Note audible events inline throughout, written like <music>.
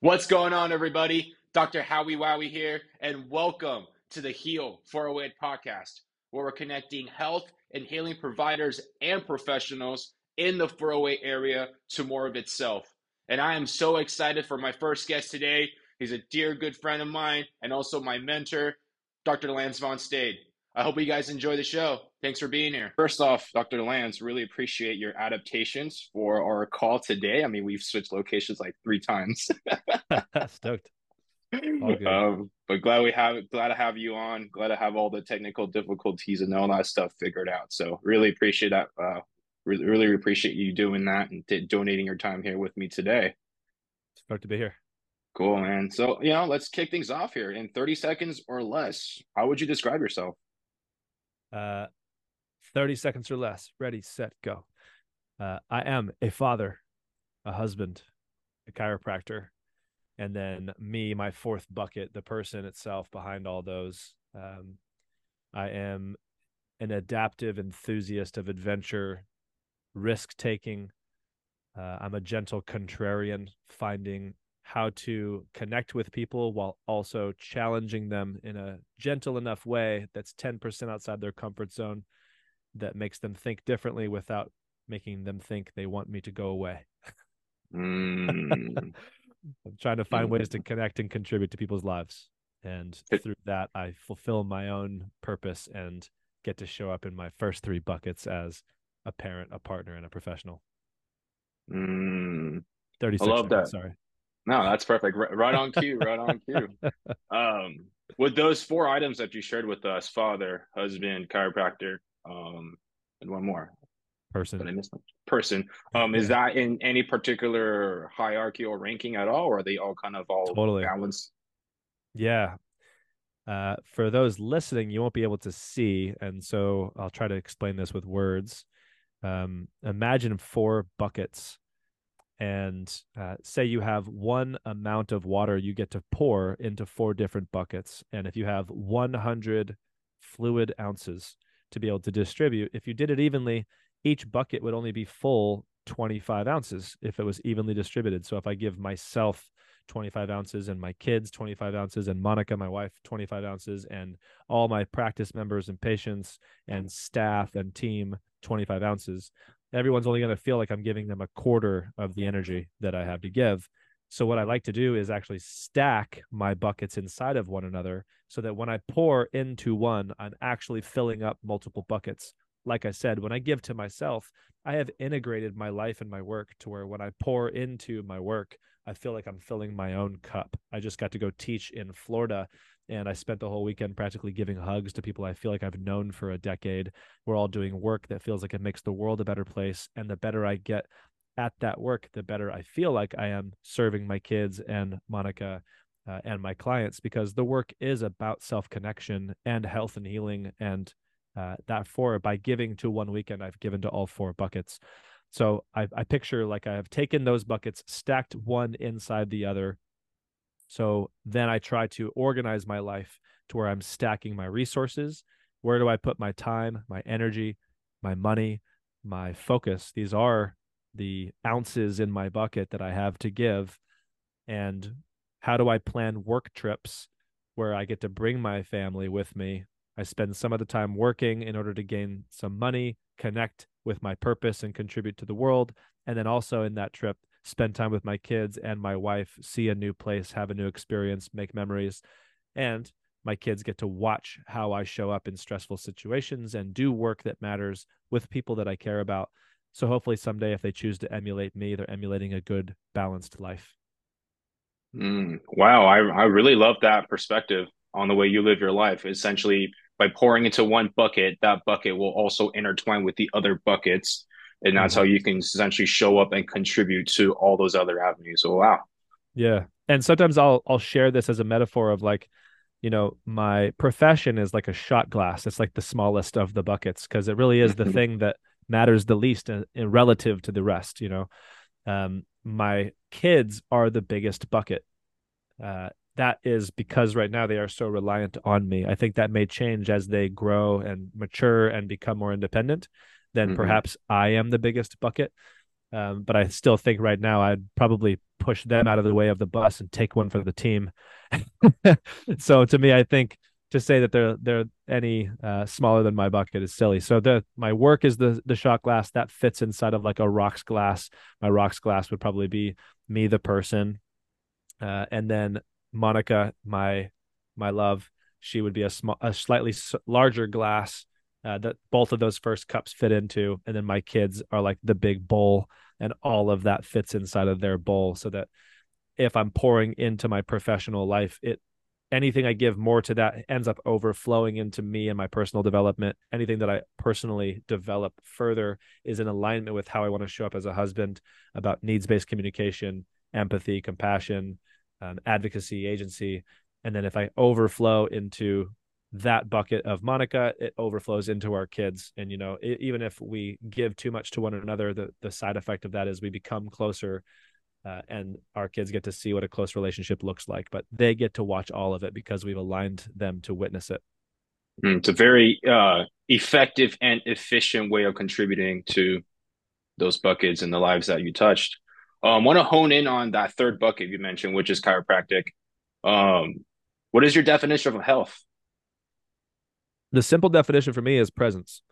What's going on, everybody? Dr. Howie Wowie here, and welcome to the Heal 408 podcast, where we're connecting health and healing providers and professionals in the 408 area to more of itself. And I am so excited for my first guest today. He's a dear good friend of mine and also my mentor, Dr. Lance Von Stade. I hope you guys enjoy the show. Thanks for being here. First off, Dr. Lance, really appreciate your adaptations for our call today. I mean, we've switched locations like three times. <laughs> <laughs> Stoked. Um, but glad we have glad to have you on. Glad to have all the technical difficulties and all that stuff figured out. So really appreciate that. Uh, really, really appreciate you doing that and t- donating your time here with me today. Stoked to be here. Cool, man. So you know, let's kick things off here in 30 seconds or less. How would you describe yourself? Uh, 30 seconds or less. Ready, set, go. Uh, I am a father, a husband, a chiropractor, and then me, my fourth bucket, the person itself behind all those. Um, I am an adaptive enthusiast of adventure, risk taking. Uh, I'm a gentle contrarian, finding how to connect with people while also challenging them in a gentle enough way that's 10% outside their comfort zone that makes them think differently without making them think they want me to go away. Mm. <laughs> I'm trying to find ways to connect and contribute to people's lives. And through that, I fulfill my own purpose and get to show up in my first three buckets as a parent, a partner, and a professional. Mm. 30 I love seconds, that. Sorry. No, that's perfect. Right, right on cue. Right on cue. <laughs> Um, with those four items that you shared with us, father, husband, chiropractor, um, and one more. Person. But I missed one. Person. Um, is that in any particular hierarchy or ranking at all, or are they all kind of all Totally. balanced? Yeah. Uh, for those listening, you won't be able to see, and so I'll try to explain this with words. Um, imagine four buckets, and uh, say you have one amount of water you get to pour into four different buckets, and if you have 100 fluid ounces to be able to distribute, if you did it evenly, each bucket would only be full 25 ounces if it was evenly distributed. So if I give myself 25 ounces and my kids 25 ounces and Monica, my wife, 25 ounces and all my practice members and patients and staff and team 25 ounces, everyone's only going to feel like I'm giving them a quarter of the energy that I have to give. So what I like to do is actually stack my buckets inside of one another so that when I pour into one, I'm actually filling up multiple buckets. Like I said, when I give to myself, I have integrated my life and my work to where when I pour into my work, I feel like I'm filling my own cup. I just got to go teach in Florida and I spent the whole weekend practically giving hugs to people I feel like I've known for a decade. We're all doing work that feels like it makes the world a better place. And the better I get at that work, the better I feel like I am serving my kids and Monica uh, and my clients because the work is about self connection and health and healing. And uh, that four, by giving to one weekend, I've given to all four buckets. So I, I picture like I have taken those buckets, stacked one inside the other. So then I try to organize my life to where I'm stacking my resources. Where do I put my time, my energy, my money, my focus? These are the ounces in my bucket that I have to give. And how do I plan work trips where I get to bring my family with me? I spend some of the time working in order to gain some money, connect with my purpose, and contribute to the world. And then also in that trip, spend time with my kids and my wife, see a new place, have a new experience, make memories. And my kids get to watch how I show up in stressful situations and do work that matters with people that I care about. So hopefully someday, if they choose to emulate me, they're emulating a good, balanced life. Mm, wow, I I really love that perspective on the way you live your life. Essentially, by pouring into one bucket, that bucket will also intertwine with the other buckets, and that's Mhm. how you can essentially show up and contribute to all those other avenues. So, wow. Yeah. And sometimes I'll I'll share this as a metaphor of like, you know, my profession is like a shot glass. It's like the smallest of the buckets because it really is the Mhm. thing that matters the least in, in relative to the rest, you know. Um my kids are the biggest bucket. Uh that is because right now they are so reliant on me. I think that may change as they grow and mature and become more independent. Then Mhm. perhaps I am the biggest bucket. Um, but I still think right now I'd probably push them out of the way of the bus and take one for the team. <laughs> so to me, I think to say that they're they're any uh, smaller than my bucket is silly. So the my work is the the shot glass that fits inside of like a rocks glass. My rocks glass would probably be me the person, uh, and then Monica, my my love, she would be a small a slightly larger glass uh, that both of those first cups fit into, and then my kids are like the big bowl, and all of that fits inside of their bowl, so that if I'm pouring into my professional life, it anything I give more to that ends up overflowing into me and my personal development. Anything that I personally develop further is in alignment with how I want to show up as a husband about needs based communication, empathy, compassion, um, advocacy, agency. And then if I overflow into that bucket of Monica, it overflows into our kids. And, you know, it, even if we give too much to one another, the, the side effect of that is we become closer uh, and our kids get to see what a close relationship looks like but they get to watch all of it because we've aligned them to witness it. Mm, it's a very uh, effective and efficient way of contributing to those buckets and the lives that you touched. I um, want to hone in on that third bucket you mentioned which is chiropractic. Um, what is your definition of health the simple definition for me is presence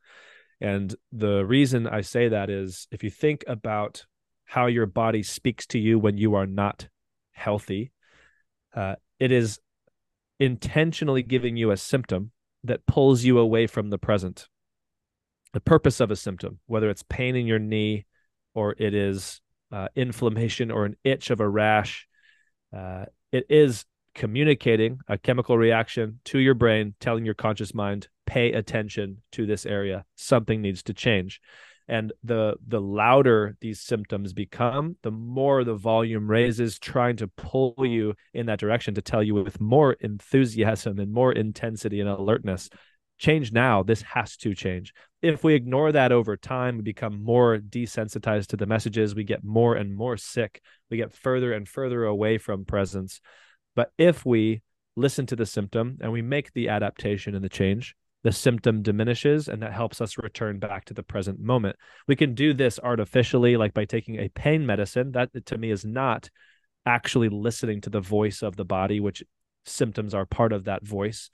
and the reason i say that is if you think about how your body speaks to you when you are not healthy. Uh, it is intentionally giving you a symptom that pulls you away from the present. The purpose of a symptom, whether it's pain in your knee or it is uh, inflammation or an itch of a rash, uh, it is communicating a chemical reaction to your brain, telling your conscious mind, pay attention to this area. Something needs to change. And the the louder these symptoms become the more the volume raises trying to pull you in that direction to tell you with more enthusiasm and more intensity and alertness change now. This has to change. If we ignore that over time we become more desensitized to the messages we get more and more sick we get further and further away from presence. But if we listen to the symptom and we make the adaptation and the change the symptom diminishes and that helps us return back to the present moment. We can do this artificially, like by taking a pain medicine. That to me is not actually listening to the voice of the body, which symptoms are part of that voice.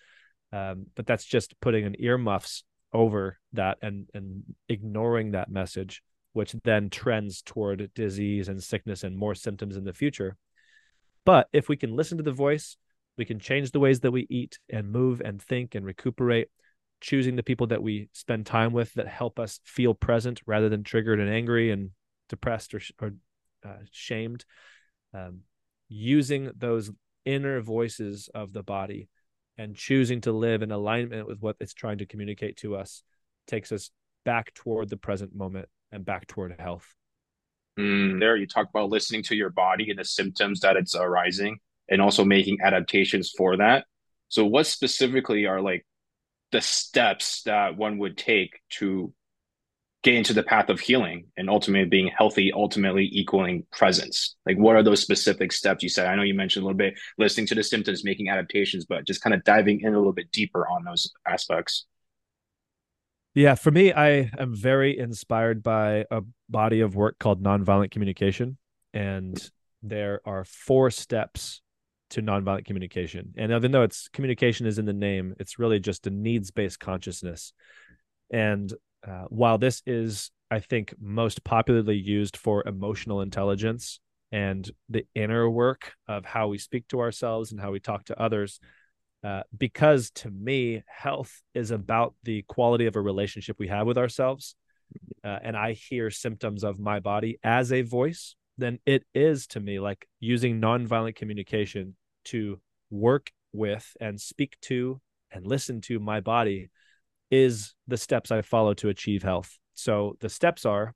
Um, but that's just putting an earmuffs over that and and ignoring that message, which then trends toward disease and sickness and more symptoms in the future. But if we can listen to the voice, we can change the ways that we eat and move and think and recuperate choosing the people that we spend time with that help us feel present rather than triggered and angry and depressed or, or uh, shamed. Um, using those inner voices of the body and choosing to live in alignment with what it's trying to communicate to us takes us back toward the present moment and back toward health. Mm, there you talk about listening to your body and the symptoms that it's arising and also making adaptations for that. So what specifically are like the steps that one would take to get into the path of healing and ultimately being healthy, ultimately equaling presence? Like, what are those specific steps you said? I know you mentioned a little bit listening to the symptoms, making adaptations, but just kind of diving in a little bit deeper on those aspects. Yeah, for me, I am very inspired by a body of work called nonviolent communication. And there are four steps to nonviolent communication. And even though it's communication is in the name, it's really just a needs based consciousness. And uh, while this is, I think, most popularly used for emotional intelligence and the inner work of how we speak to ourselves and how we talk to others, uh, because to me, health is about the quality of a relationship we have with ourselves. Uh, and I hear symptoms of my body as a voice, then it is to me like using nonviolent communication to work with and speak to and listen to my body is the steps I follow to achieve health. So the steps are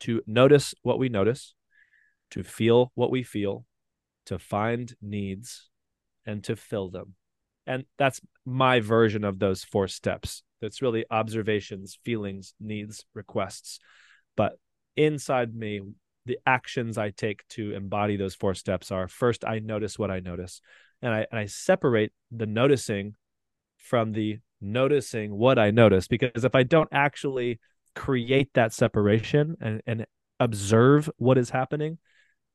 to notice what we notice, to feel what we feel, to find needs, and to fill them. And that's my version of those four steps. That's really observations, feelings, needs, requests. But inside me, the actions I take to embody those four steps are first, I notice what I notice. And I, and I separate the noticing from the noticing what I notice. Because if I don't actually create that separation and, and observe what is happening,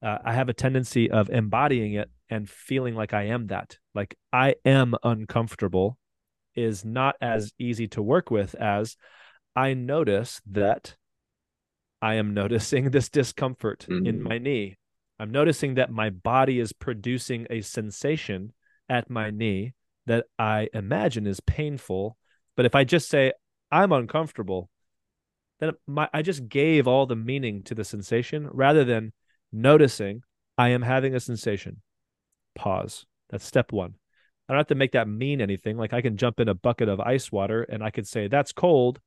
uh, I have a tendency of embodying it and feeling like I am that. Like I am uncomfortable is not as easy to work with as I notice that I am noticing this discomfort mm-hmm. in my knee. I'm noticing that my body is producing a sensation at my knee that I imagine is painful. But if I just say, I'm uncomfortable, then my, I just gave all the meaning to the sensation rather than noticing I am having a sensation. Pause. That's step one. I don't have to make that mean anything. Like I can jump in a bucket of ice water and I could say, that's cold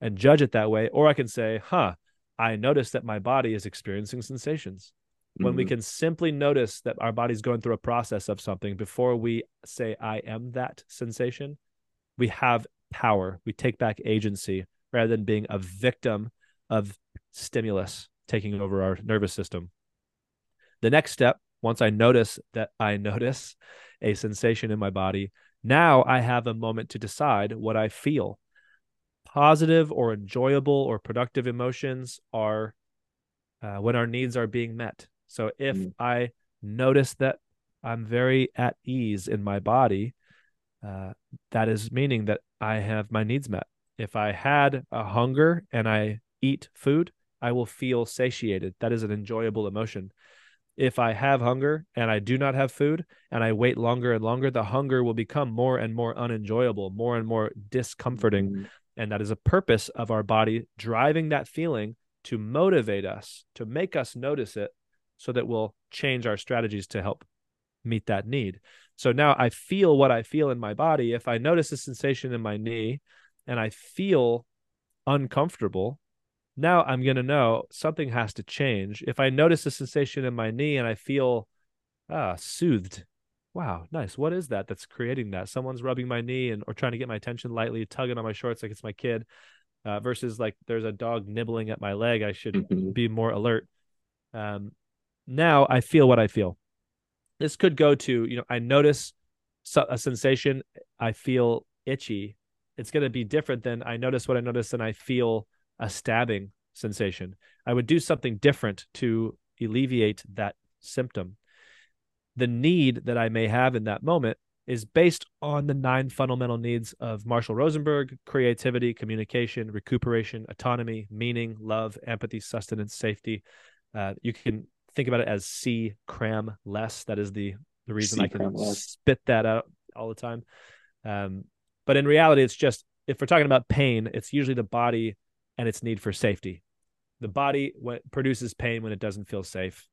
and judge it that way. Or I can say, huh, I notice that my body is experiencing sensations. Mm-hmm. When we mm-hmm. can simply notice that our body's going through a process of something before we say, I am that sensation, we have power. We take back agency rather than being a victim of stimulus taking over our nervous system. The next step, once I notice that I notice a sensation in my body, now I have a moment to decide what I feel. Positive or enjoyable or productive emotions are uh, when our needs are being met. So if mm. I notice that I'm very at ease in my body, uh, that is meaning that I have my needs met. If I had a hunger and I eat food, I will feel satiated. That is an enjoyable emotion. If I have hunger and I do not have food and I wait longer and longer, the hunger will become more and more unenjoyable, more and more discomforting. Mm-hmm. And that is a purpose of our body driving that feeling to motivate us, to make us notice it so that we'll change our strategies to help meet that need. So now I feel what I feel in my body. If I notice a sensation in my knee and I feel uncomfortable, now I'm going to know something has to change. If I notice a sensation in my knee and I feel ah soothed, wow, nice. What is that that's creating that? Someone's rubbing my knee and or trying to get my attention lightly, tugging on my shorts like it's my kid. Uh, versus like there's a dog nibbling at my leg, I should mm-hmm. be more alert. Um, now I feel what I feel. This could go to you know I notice a sensation, I feel itchy. It's going to be different than I notice what I notice and I feel a stabbing sensation. I would do something different to alleviate that symptom. The need that I may have in that moment is based on the nine fundamental needs of Marshall Rosenberg creativity, communication, recuperation, autonomy, meaning, love, empathy, sustenance, safety. Uh, you can think about it as C cram less. That is the, the reason C I can spit that out all the time. Um, but in reality, it's just if we're talking about pain, it's usually the body and its need for safety. The body produces pain when it doesn't feel safe.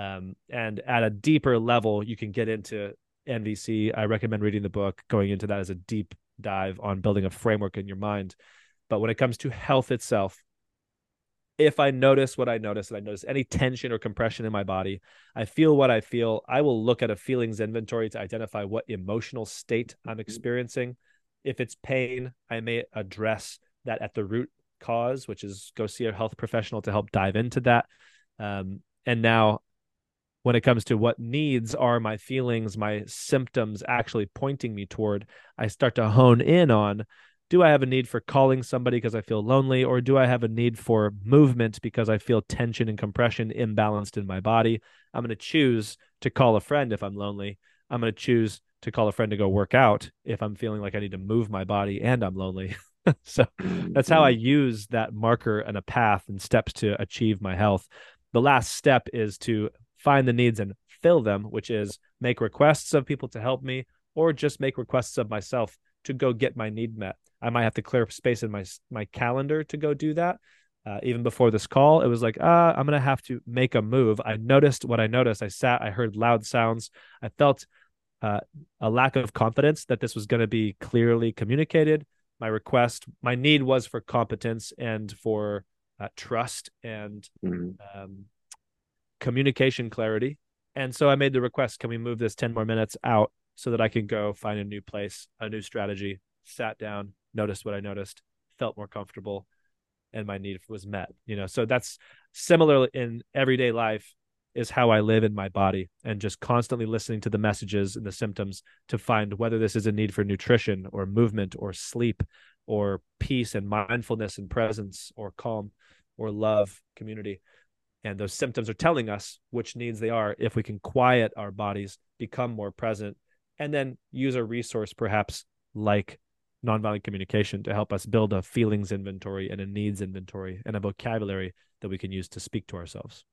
Um, and at a deeper level, you can get into NVC. I recommend reading the book, going into that as a deep dive on building a framework in your mind. But when it comes to health itself, if I notice what I notice and I notice any tension or compression in my body, I feel what I feel, I will look at a feelings inventory to identify what emotional state I'm mm-hmm. experiencing. If it's pain, I may address that at the root cause, which is go see a health professional to help dive into that. Um, and now, when it comes to what needs are my feelings, my symptoms actually pointing me toward, I start to hone in on do I have a need for calling somebody because I feel lonely, or do I have a need for movement because I feel tension and compression imbalanced in my body? I'm going to choose to call a friend if I'm lonely. I'm going to choose to call a friend to go work out if I'm feeling like I need to move my body and I'm lonely. <laughs> so that's how I mm-hmm. use that marker and a path and steps to achieve my health. The last step is to find the needs and fill them, which is make requests of people to help me or just make requests of myself to go get my need met. I might have to clear space in my my calendar to go do that. Uh, even before this call, it was like, uh, I'm gonna have to make a move. I noticed what I noticed. I sat, I heard loud sounds. I felt uh, a lack of confidence that this was going to be clearly communicated my request my need was for competence and for uh, trust and mm-hmm. um, communication clarity. And so i made the request can we move this 10 more minutes out so that i can go find a new place a new strategy sat down noticed what i noticed felt more comfortable and my need was met you know? So that's similar in everyday life is how I live in my body and just constantly listening to the messages and the symptoms to find whether this is a need for nutrition or movement or sleep or peace and mindfulness and presence or calm or love community And those symptoms are telling us which needs they are. If we can quiet our bodies, become more present, and then use a resource perhaps like nonviolent communication to help us build a feelings inventory and a needs inventory and a vocabulary that we can use to speak to ourselves.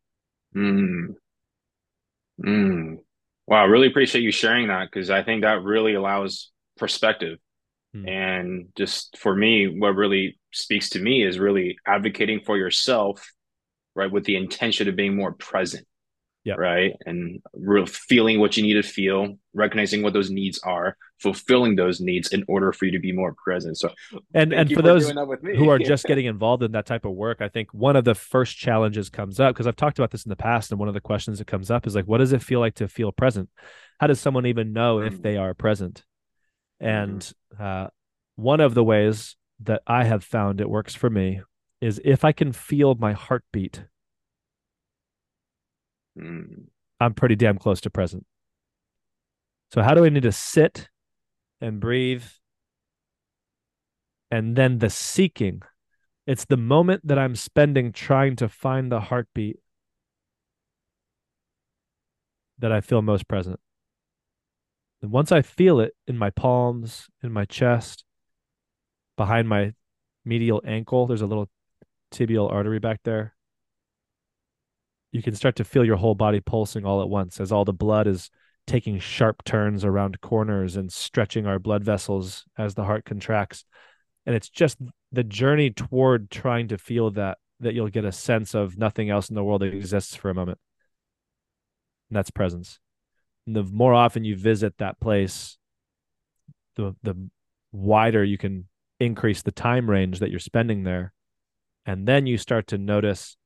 Mm. Mm. Wow, I really appreciate you sharing that because I think that really allows perspective. Mm. And just for me, what really speaks to me is really advocating for yourself, right, with the intention of being more present yeah. right? And real feeling what you need to feel recognizing what those needs are fulfilling those needs in order for you to be more present. So and and for, for those who are just <laughs> getting involved in that type of work i think one of the first challenges comes up because i've talked about this in the past and one of the questions that comes up is like what does it feel like to feel present? How does someone even know if they are present? And mm-hmm. uh, one of the ways that i have found it works for me is if i can feel my heartbeat mm. I'm pretty damn close to present. So, how do I need to sit and breathe? And then the seeking. It's the moment that I'm spending trying to find the heartbeat that I feel most present. And once I feel it in my palms, in my chest, behind my medial ankle, there's a little tibial artery back there you can start to feel your whole body pulsing all at once as all the blood is taking sharp turns around corners and stretching our blood vessels as the heart contracts. And it's just the journey toward trying to feel that that you'll get a sense of nothing else in the world that exists for a moment. And that's presence. And the more often you visit that place the the wider you can increase the time range that you're spending there and then you start to notice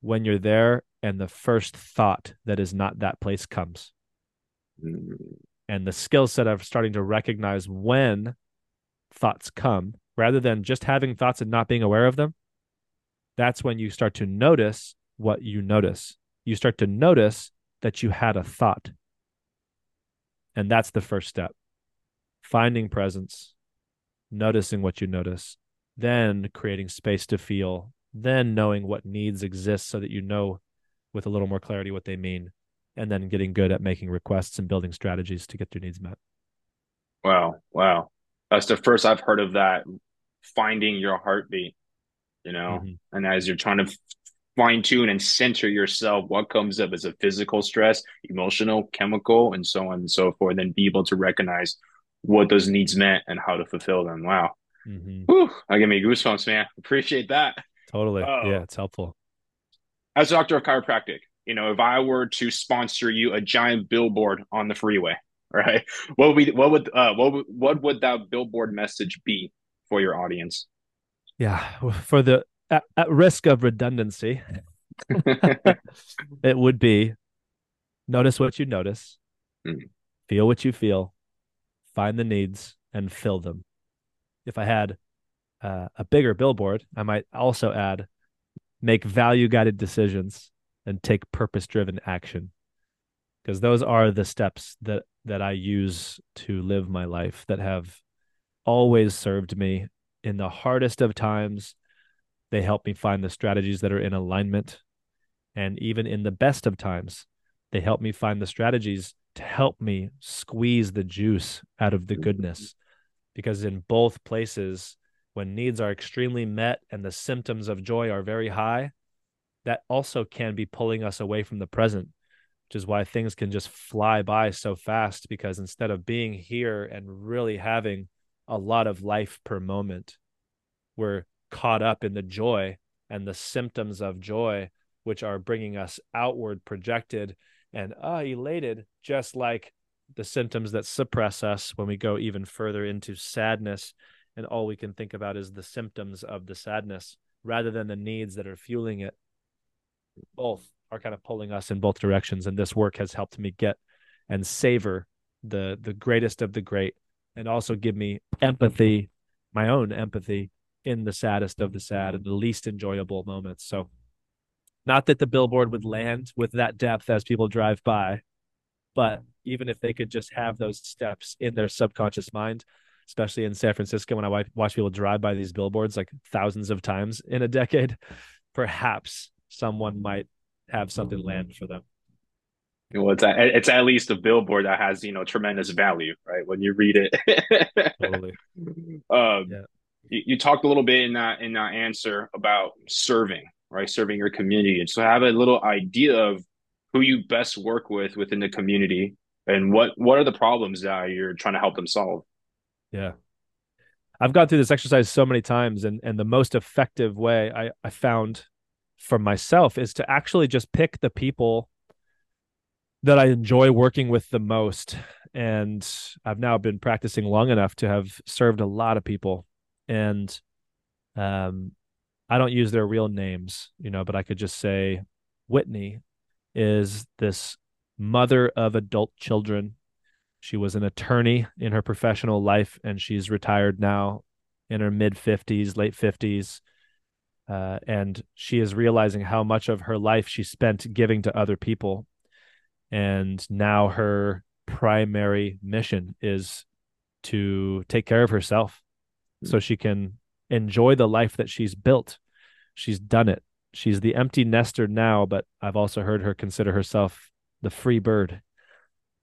when you're there and the first thought that is not that place comes. Mm. And the skill set of starting to recognize when thoughts come rather than just having thoughts and not being aware of them. That's when you start to notice what you notice. You start to notice that you had a thought. And that's the first step finding presence, noticing what you notice, then creating space to feel, then knowing what needs exist so that you know with a little more clarity what they mean and then getting good at making requests and building strategies to get your needs met. Wow. Wow. That's the first i've heard of that finding your heartbeat you know? Mm-hmm. and as you're trying to fine tune and center yourself what comes up as a physical stress emotional chemical and so on and so forth and be able to recognize what those needs meant and how to fulfill them. Wow mm-hmm. Whew, I give me goosebumps, man. <laughs> Appreciate that. Totally. Uh, yeah, it's helpful. As a doctor of chiropractic, you know, if I were to sponsor you a giant billboard on the freeway, <laughs> right? What would we, what would uh what would, what would that billboard message be for your audience? Yeah, <laughs> for the at, at risk of redundancy, it would be notice what you notice, mm. feel what you feel, find the needs and fill them. If I had uh, a bigger billboard, I might also add make value guided decisions and take purpose driven action. Because those are the steps that that I use to live my life that have always served me in the hardest of times. They help me find the strategies that are in alignment. And even in the best of times they help me find the strategies to help me squeeze the juice out of the goodness because in both places when needs are extremely met and the symptoms of joy are very high, that also can be pulling us away from the present, which is why things can just fly by so fast. Because instead of being here and really having a lot of life per moment, we're caught up in the joy and the symptoms of joy, which are bringing us outward projected and uh, elated, just like the symptoms that suppress us when we go even further into sadness. And all we can think about is the symptoms of the sadness rather than the needs that are fueling it. Both are kind of pulling us in both directions. And this work has helped me get and savor the the greatest of the great and also give me empathy my own empathy in the saddest of the sad and the least enjoyable moments. So not that the billboard would land with that depth as people drive by but even if they could just have those steps in their subconscious mind especially in San Francisco when I watch people drive by these billboards like thousands of times in a decade, <laughs> perhaps someone might have something land for them. Well, it's a, it's at least a billboard that has you know tremendous value, right? When you read it. <laughs> totally. Um, yeah. you, you talked a little bit in that in that answer about serving, right? Serving your community, and so have a little idea of who you best work with within the community, and what what are the problems that you're trying to help them solve. Yeah, I've gone through this exercise so many times, and and the most effective way I I found for myself is to actually just pick the people that I enjoy working with the most. And I've now been practicing long enough to have served a lot of people. And um, I don't use their real names, you know, but I could just say Whitney is this mother of adult children. She was an attorney in her professional life, and she's retired now in her mid 50s, late 50s. Uh, and she is realizing how much of her life she spent giving to other people and now her primary mission is to take care of herself so she can enjoy the life that she's built she's done it she's the empty nester now but i've also heard her consider herself the free bird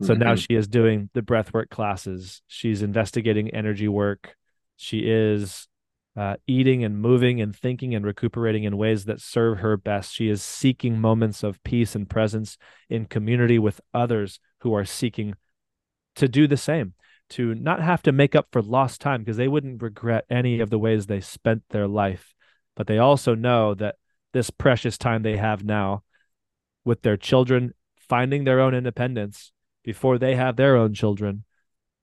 so mm-hmm. now she is doing the breathwork classes she's investigating energy work she is uh, eating and moving and thinking and recuperating in ways that serve her best. She is seeking moments of peace and presence in community with others who are seeking to do the same, to not have to make up for lost time because they wouldn't regret any of the ways they spent their life. But they also know that this precious time they have now with their children finding their own independence before they have their own children,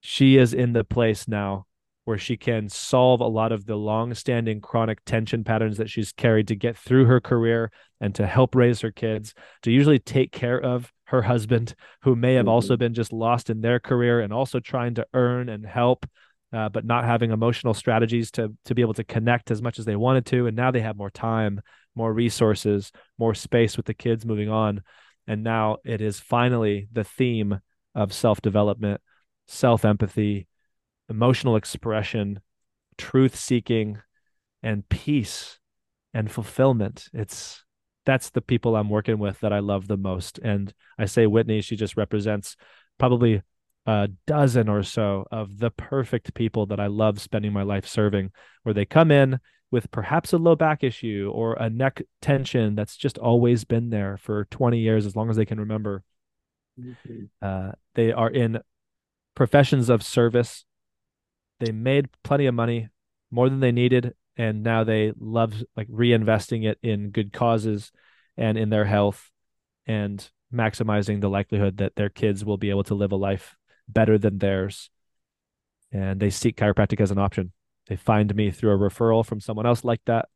she is in the place now where she can solve a lot of the long-standing chronic tension patterns that she's carried to get through her career and to help raise her kids to usually take care of her husband who may have mm-hmm. also been just lost in their career and also trying to earn and help uh, but not having emotional strategies to to be able to connect as much as they wanted to and now they have more time more resources more space with the kids moving on and now it is finally the theme of self-development self-empathy emotional expression, truth seeking, and peace and fulfillment. It's that's the people I'm working with that I love the most. And I say Whitney, she just represents probably a dozen or so of the perfect people that I love spending my life serving, where they come in with perhaps a low back issue or a neck tension that's just always been there for 20 years, as long as they can remember. Mm-hmm. Uh, they are in professions of service they made plenty of money, more than they needed, and now they love like reinvesting it in good causes and in their health and maximizing the likelihood that their kids will be able to live a life better than theirs. And they seek chiropractic as an option. They find me through a referral from someone else like that,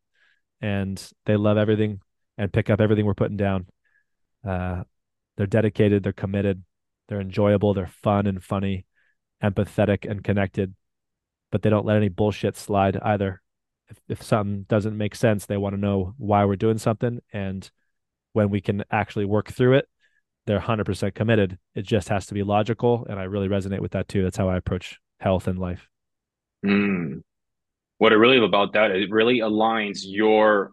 and they love everything and pick up everything we're putting down. Uh, they're dedicated, they're committed, they're enjoyable, they're fun and funny, empathetic and connected but they don't let any bullshit slide either. If, if something doesn't make sense, they want to know why we're doing something. And when we can actually work through it, they're 100% committed. It just has to be logical. And I really resonate with that too. That's how I approach health and life. Mm. What I really love about that, it really aligns your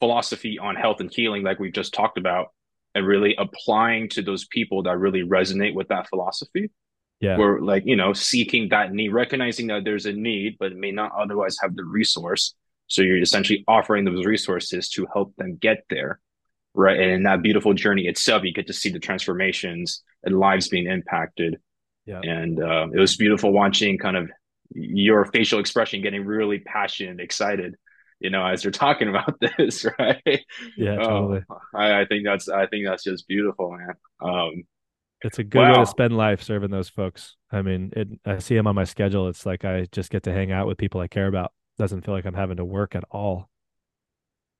philosophy on health and healing, like we've just talked about, and really applying to those people that really resonate with that philosophy. Yeah. We're like you know seeking that need recognizing that there's a need but may not otherwise have the resource. So you're essentially offering those resources to help them get there right? And in that beautiful journey itself you get to see the transformations and lives being impacted. Yeah. And uh, it was beautiful watching kind of your facial expression getting really passionate and excited you know as you're talking about <laughs> this right yeah totally. Um, I, I think that's i think that's just beautiful man um it's a good wow. way to spend life serving those folks. I mean, it, I see them on my schedule. It's like I just get to hang out with people I care about. Doesn't feel like I'm having to work at all.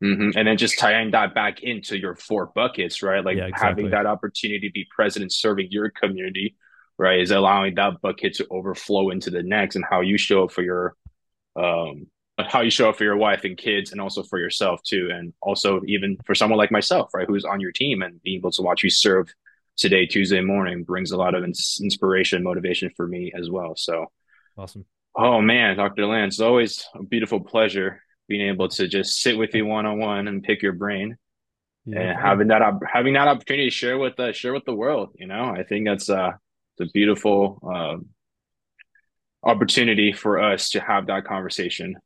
Mm-hmm. And then just tying that back into your four buckets, right? Like yeah, exactly. having that opportunity to be present and serving your community, right? Is allowing that bucket to overflow into the next and how you show up for your, um, how you show up for your wife and kids and also for yourself too. And also even for someone like myself, right? Who's on your team and being able to watch you serve today, Tuesday morning, brings a lot of ins- inspiration, motivation for me as well. So awesome. Oh man, Dr. Lance, it's always a beautiful pleasure being able to just sit with you one on one and pick your brain. yeah. and having that having that opportunity to share with uh, share with the world. You know, I think that's uh, it's a beautiful um, opportunity for us to have that conversation.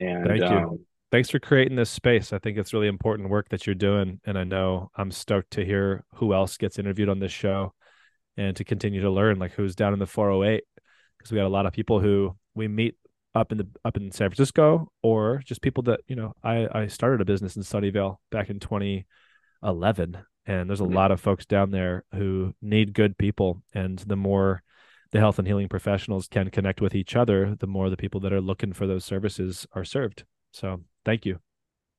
And thank you. Um, Thanks for creating this space. I think it's really important work that you're doing, and I know I'm stoked to hear who else gets interviewed on this show, and to continue to learn like who's down in the 408 because we got a lot of people who we meet up in the up in San Francisco or just people that you know I I started a business in Sunnyvale back in 2011 and there's a mm-hmm. lot of folks down there who need good people and the more the health and healing professionals can connect with each other the more the people that are looking for those services are served. So thank you.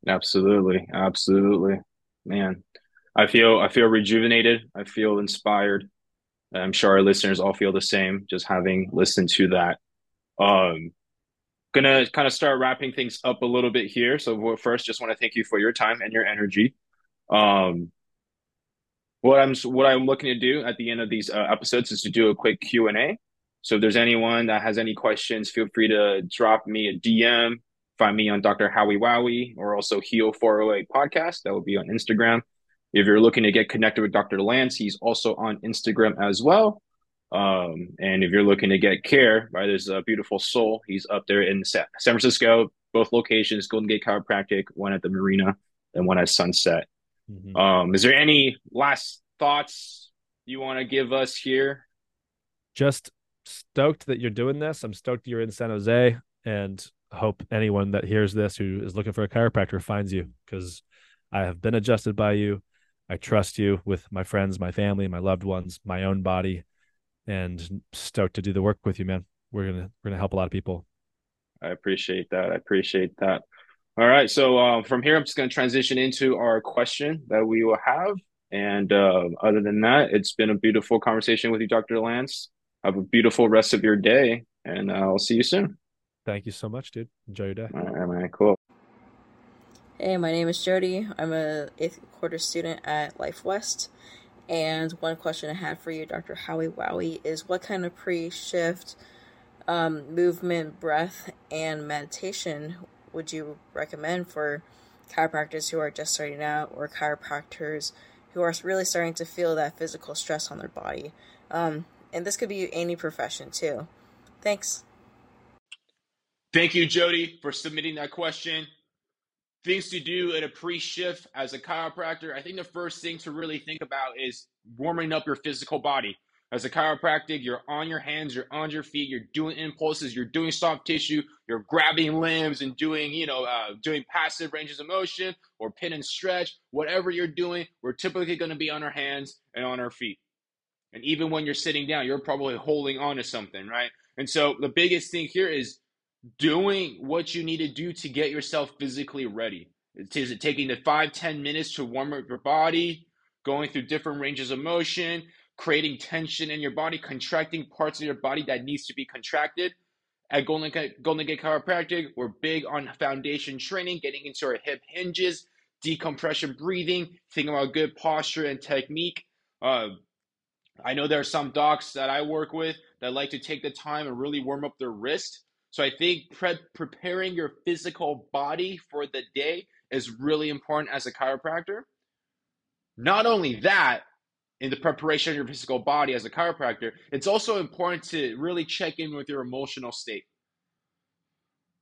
Absolutely. Absolutely. Man i feel i feel rejuvenated. I feel inspired. I'm sure our listeners all feel the same just having listened to that. Um gonna kind of start wrapping things up a little bit here. So first, just want to thank you for your time and your energy. Um, what I'm what I'm looking to do at the end of these uh, episodes is to do a quick Q and A. So if there's anyone that has any questions, feel free to drop me a DM. Find me on Dr. Howie Wowie or also Heal 408 podcast. That will be on Instagram. If you're looking to get connected with Dr. Lance, he's also on Instagram as well. Um, and if you're looking to get care, right, there's a beautiful soul. He's up there in San Francisco, both locations, Golden Gate Chiropractic, one at the Marina and one at Sunset. Mm-hmm. Um, is there any last thoughts you want to give us here? Just stoked that you're doing this. I'm stoked you're in San Jose and hope anyone that hears this who is looking for a chiropractor finds you because I have been adjusted by you. I trust you with my friends, my family, my loved ones, my own body and stoked to do the work with you, man. We're gonna we're gonna help a lot of people. I appreciate that. I appreciate that. All right, so uh, from here, I'm just going to transition into our question that we will have. And uh, other than that, it's been a beautiful conversation with you, Dr. Lance. Have a beautiful rest of your day, and uh, I'll see you soon. Thank you so much, dude. Enjoy your day. All right, man. Cool. Hey, my name is Jody. I'm a eighth quarter student at Life West, and one question I had for you, Dr. Howie Wowie, is what kind of pre shift um, movement, breath, and meditation would you recommend for chiropractors who are just starting out or chiropractors who are really starting to feel that physical stress on their body? Um, and this could be any profession too. Thanks. Thank you, Jody, for submitting that question things to do in a pre-shift as a chiropractor i think the first thing to really think about is warming up your physical body as a chiropractic you're on your hands you're on your feet you're doing impulses you're doing soft tissue you're grabbing limbs and doing you know uh, doing passive ranges of motion or pin and stretch whatever you're doing we're typically going to be on our hands and on our feet and even when you're sitting down you're probably holding on to something right and so the biggest thing here is doing what you need to do to get yourself physically ready. Is it taking the five, 10 minutes to warm up your body, going through different ranges of motion, creating tension in your body, contracting parts of your body that needs to be contracted? At Golden Gate, Golden Gate Chiropractic, we're big on foundation training, getting into our hip hinges, decompression breathing, thinking about good posture and technique. Uh, I know there are some docs that I work with that like to take the time and really warm up their wrist so I think pre- preparing your physical body for the day is really important as a chiropractor. Not only that, in the preparation of your physical body as a chiropractor, it's also important to really check in with your emotional state.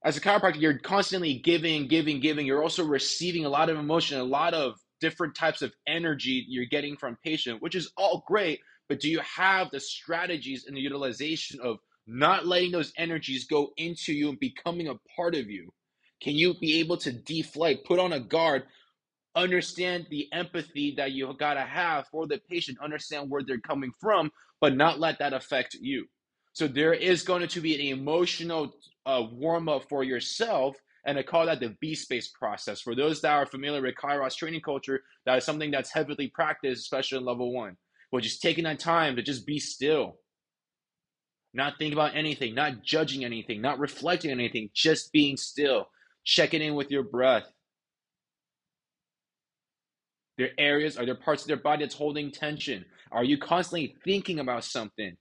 As a chiropractor, you're constantly giving, giving, giving. You're also receiving a lot of emotion, a lot of different types of energy you're getting from patient, which is all great. But do you have the strategies and the utilization of not letting those energies go into you and becoming a part of you? Can you be able to deflate, put on a guard, understand the empathy that you got to have for the patient, understand where they're coming from, but not let that affect you? So there is going to be an emotional uh, warm up for yourself. And I call that the B space process. For those that are familiar with Kairos training culture, that is something that's heavily practiced, especially in level one. But just taking that time to just be still, not think about anything, not judging anything, not reflecting anything, just being still, checking in with your breath. There areas, are there parts of their body that's holding tension? Are you constantly thinking about something?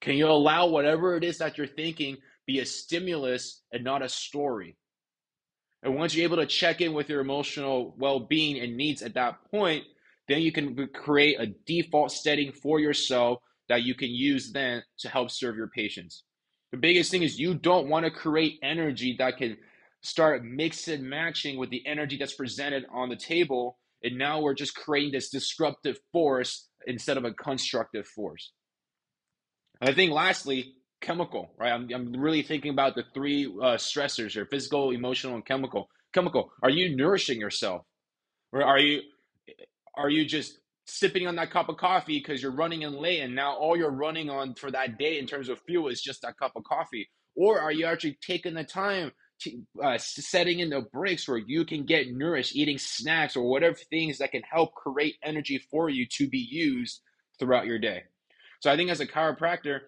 Can you allow whatever it is that you're thinking be a stimulus and not a story? And once you're able to check in with your emotional well being and needs at that point, then you can create a default setting for yourself that you can use then to help serve your patients. The biggest thing is you don't want to create energy that can start mixing and matching with the energy that's presented on the table. And now we're just creating this disruptive force instead of a constructive force. And I think lastly, chemical, right? I'm, I'm really thinking about the three uh, stressors here physical, emotional, and chemical. Chemical, are you nourishing yourself? Or are you are you just sipping on that cup of coffee because you're running in late and now all you're running on for that day in terms of fuel is just that cup of coffee? Or are you actually taking the time uh, setting in the breaks where you can get nourished, eating snacks or whatever things that can help create energy for you to be used throughout your day? So I think as a chiropractor,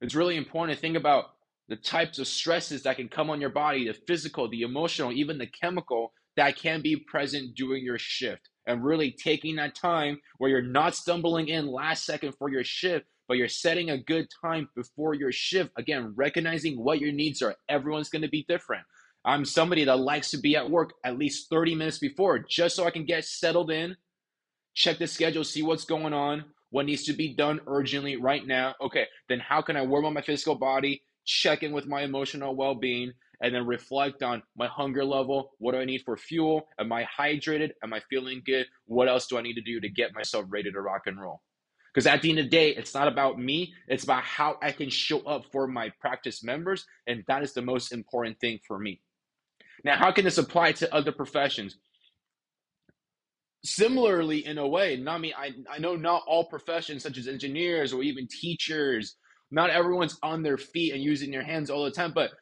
it's really important to think about the types of stresses that can come on your body the physical, the emotional, even the chemical that can be present during your shift. And really taking that time where you're not stumbling in last second for your shift, but you're setting a good time before your shift. Again, recognizing what your needs are. Everyone's going to be different. I'm somebody that likes to be at work at least 30 minutes before just so I can get settled in, check the schedule, see what's going on, what needs to be done urgently right now. Okay, then how can I warm up my physical body, check in with my emotional well being, and then reflect on my hunger level. What do I need for fuel? Am I hydrated? Am I feeling good? What else do I need to do to get myself ready to rock and roll? Because at the end of the day, it's not about me, it's about how I can show up for my practice members. And that is the most important thing for me. Now, how can this apply to other professions? similarly in a way not me I, I know not all professions such as engineers or even teachers not everyone's on their feet and using their hands all the time but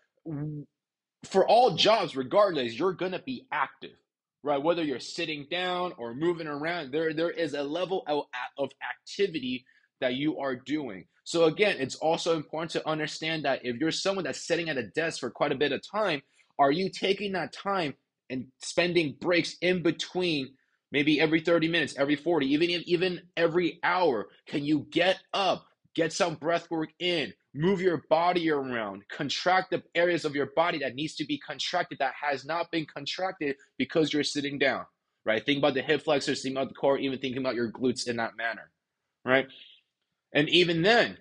for all jobs regardless you're going to be active right whether you're sitting down or moving around there there is a level of, of activity that you are doing so again it's also important to understand that if you're someone that's sitting at a desk for quite a bit of time are you taking that time and spending breaks in between maybe every 30 minutes, every 40, even even every hour. Can you get up, get some breath work in, move your body around, contract the areas of your body that needs to be contracted that has not been contracted because you're sitting down, right? Think about the hip flexors, think about the core, even thinking about your glutes in that manner, right? And even then,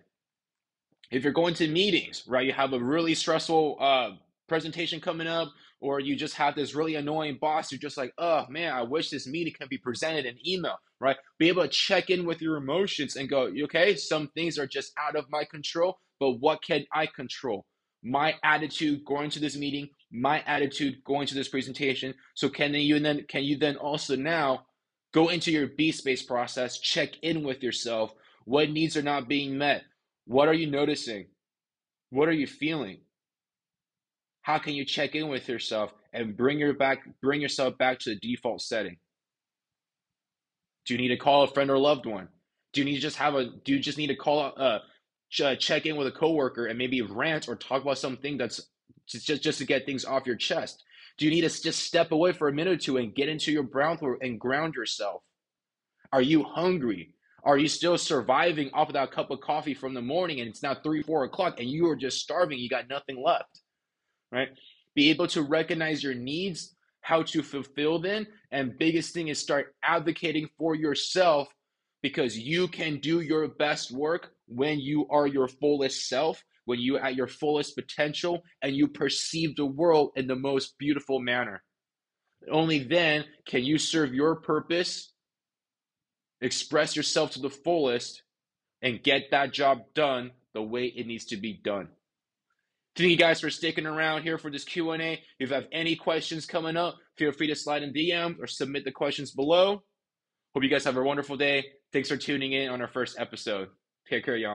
if you're going to meetings, right, you have a really stressful uh, presentation coming up, or you just have this really annoying boss, you're just like, oh man, I wish this meeting can be presented in email, right? Be able to check in with your emotions and go, okay, some things are just out of my control, but what can I control? My attitude going to this meeting, my attitude going to this presentation. So can you then can you then also now go into your B space process, check in with yourself. What needs are not being met? What are you noticing? What are you feeling? How can you check in with yourself and bring your back bring yourself back to the default setting? Do you need to call a friend or loved one? Do you need to just have a do you just need to call uh check in with a coworker and maybe rant or talk about something that's just just, just to get things off your chest? Do you need to just step away for a minute or two and get into your brown and ground yourself? Are you hungry? Are you still surviving off of that cup of coffee from the morning and it's now three, four o'clock and you are just starving? You got nothing left right? Be able to recognize your needs, how to fulfill them, and biggest thing is start advocating for yourself because you can do your best work when you are your fullest self, when you at your fullest potential and you perceive the world in the most beautiful manner. Only then can you serve your purpose, express yourself to the fullest, and get that job done the way it needs to be done. Thank you guys for sticking around here for this Q&A. If you have any questions coming up, feel free to slide in DM or submit the questions below. Hope you guys have a wonderful day. Thanks for tuning in on our first episode. Take care, y'all.